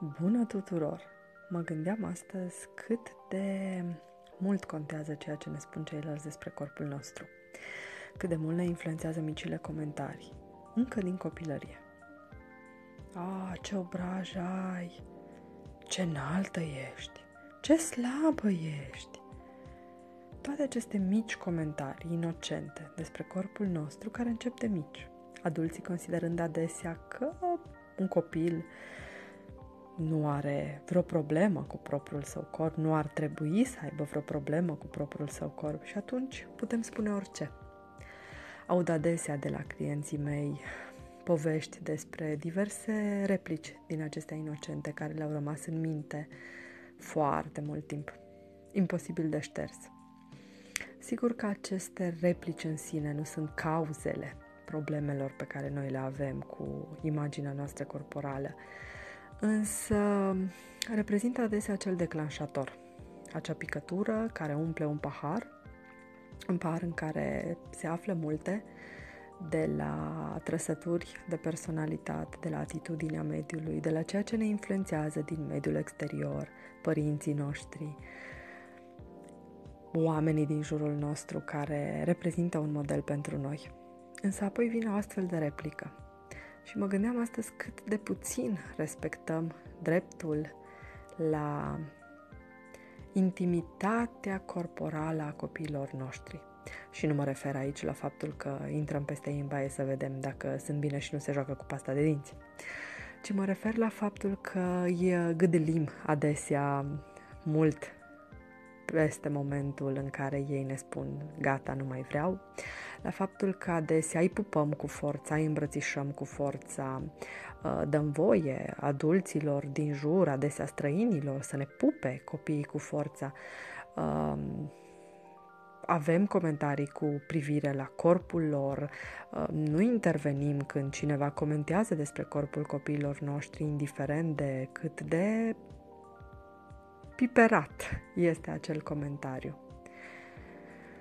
Bună tuturor! Mă gândeam astăzi cât de mult contează ceea ce ne spun ceilalți despre corpul nostru. Cât de mult ne influențează micile comentarii, încă din copilărie. A, ce obraj ai! Ce înaltă ești! Ce slabă ești! Toate aceste mici comentarii inocente despre corpul nostru care încep de mici. Adulții considerând adesea că un copil nu are vreo problemă cu propriul său corp, nu ar trebui să aibă vreo problemă cu propriul său corp și atunci putem spune orice. Aud adesea de la clienții mei povești despre diverse replici din acestea inocente care le-au rămas în minte foarte mult timp. Imposibil de șters. Sigur că aceste replici în sine nu sunt cauzele problemelor pe care noi le avem cu imaginea noastră corporală, însă reprezintă adesea acel declanșator, acea picătură care umple un pahar, un pahar în care se află multe, de la trăsături de personalitate, de la atitudinea mediului, de la ceea ce ne influențează din mediul exterior, părinții noștri, oamenii din jurul nostru care reprezintă un model pentru noi. Însă apoi vine o astfel de replică. Și mă gândeam astăzi cât de puțin respectăm dreptul la intimitatea corporală a copiilor noștri. Și nu mă refer aici la faptul că intrăm peste ei în baie să vedem dacă sunt bine și nu se joacă cu pasta de dinți, ci mă refer la faptul că îi gâdelim adesea mult peste momentul în care ei ne spun gata, nu mai vreau, la faptul că adesea îi pupăm cu forța, îi îmbrățișăm cu forța, uh, dăm voie adulților din jur, adesea străinilor, să ne pupe copiii cu forța. Um, avem comentarii cu privire la corpul lor, uh, nu intervenim când cineva comentează despre corpul copiilor noștri, indiferent de cât de piperat este acel comentariu.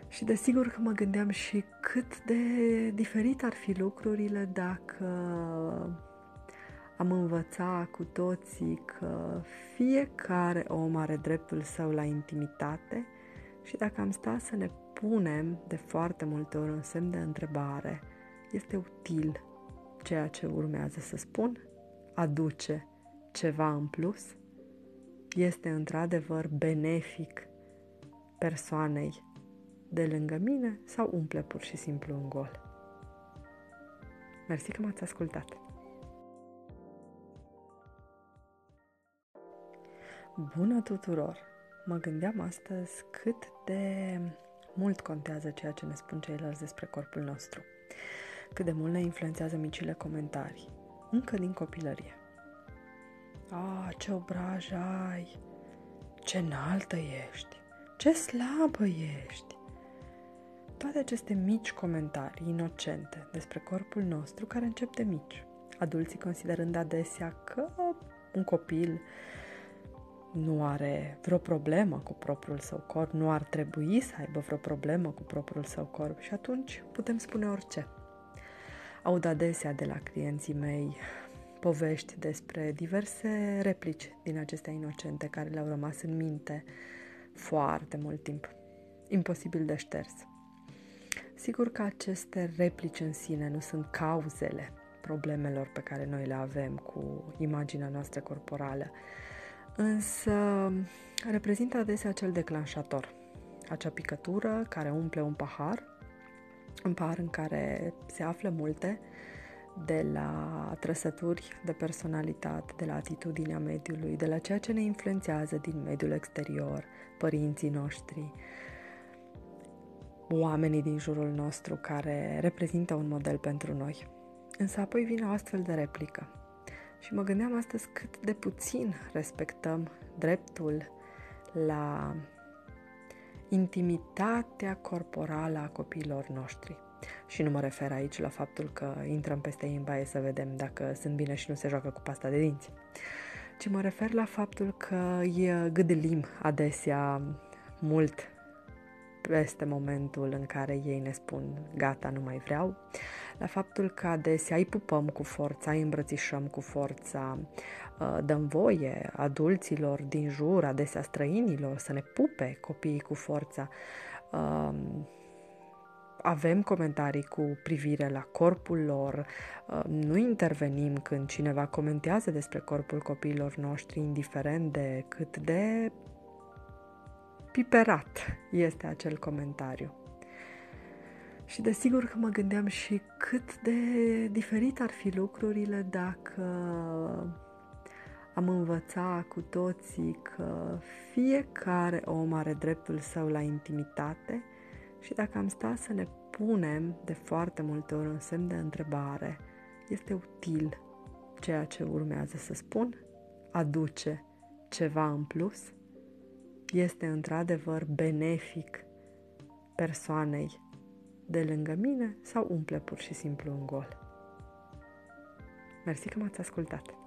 Și desigur că mă gândeam și cât de diferit ar fi lucrurile dacă am învățat cu toții că fiecare om are dreptul său la intimitate și dacă am sta să ne punem de foarte multe ori un semn de întrebare, este util ceea ce urmează să spun? Aduce ceva în plus? Este într-adevăr benefic persoanei de lângă mine sau umple pur și simplu un gol. Mersi că m-ați ascultat! Bună tuturor! Mă gândeam astăzi cât de mult contează ceea ce ne spun ceilalți despre corpul nostru. Cât de mult ne influențează micile comentarii, încă din copilărie. A, ce obraj ai! Ce înaltă ești! Ce slabă ești! Toate aceste mici comentarii inocente despre corpul nostru care încep de mici. Adulții considerând adesea că un copil nu are vreo problemă cu propriul său corp, nu ar trebui să aibă vreo problemă cu propriul său corp și atunci putem spune orice. Aud adesea de la clienții mei povești despre diverse replici din acestea inocente care le-au rămas în minte foarte mult timp. Imposibil de șters. Sigur că aceste replici în sine nu sunt cauzele problemelor pe care noi le avem cu imaginea noastră corporală, însă reprezintă adesea acel declanșator, acea picătură care umple un pahar, un pahar în care se află multe, de la trăsături de personalitate, de la atitudinea mediului, de la ceea ce ne influențează din mediul exterior, părinții noștri, oamenii din jurul nostru care reprezintă un model pentru noi. Însă apoi vine o astfel de replică. Și mă gândeam astăzi cât de puțin respectăm dreptul la intimitatea corporală a copiilor noștri. Și nu mă refer aici la faptul că intrăm peste ei în baie să vedem dacă sunt bine și nu se joacă cu pasta de dinți, ci mă refer la faptul că îi gâdelim adesea mult peste momentul în care ei ne spun gata, nu mai vreau, la faptul că adesea îi pupăm cu forța, îi îmbrățișăm cu forța, uh, dăm voie adulților din jur, adesea străinilor, să ne pupe copiii cu forța. Um, avem comentarii cu privire la corpul lor, uh, nu intervenim când cineva comentează despre corpul copiilor noștri, indiferent de cât de piperat este acel comentariu. Și desigur că mă gândeam și cât de diferit ar fi lucrurile dacă am învățat cu toții că fiecare om are dreptul său la intimitate și dacă am sta să ne punem de foarte multe ori un semn de întrebare, este util ceea ce urmează să spun? Aduce ceva în plus? Este într-adevăr benefic persoanei de lângă mine sau umple pur și simplu un gol? Mersi că m-ați ascultat!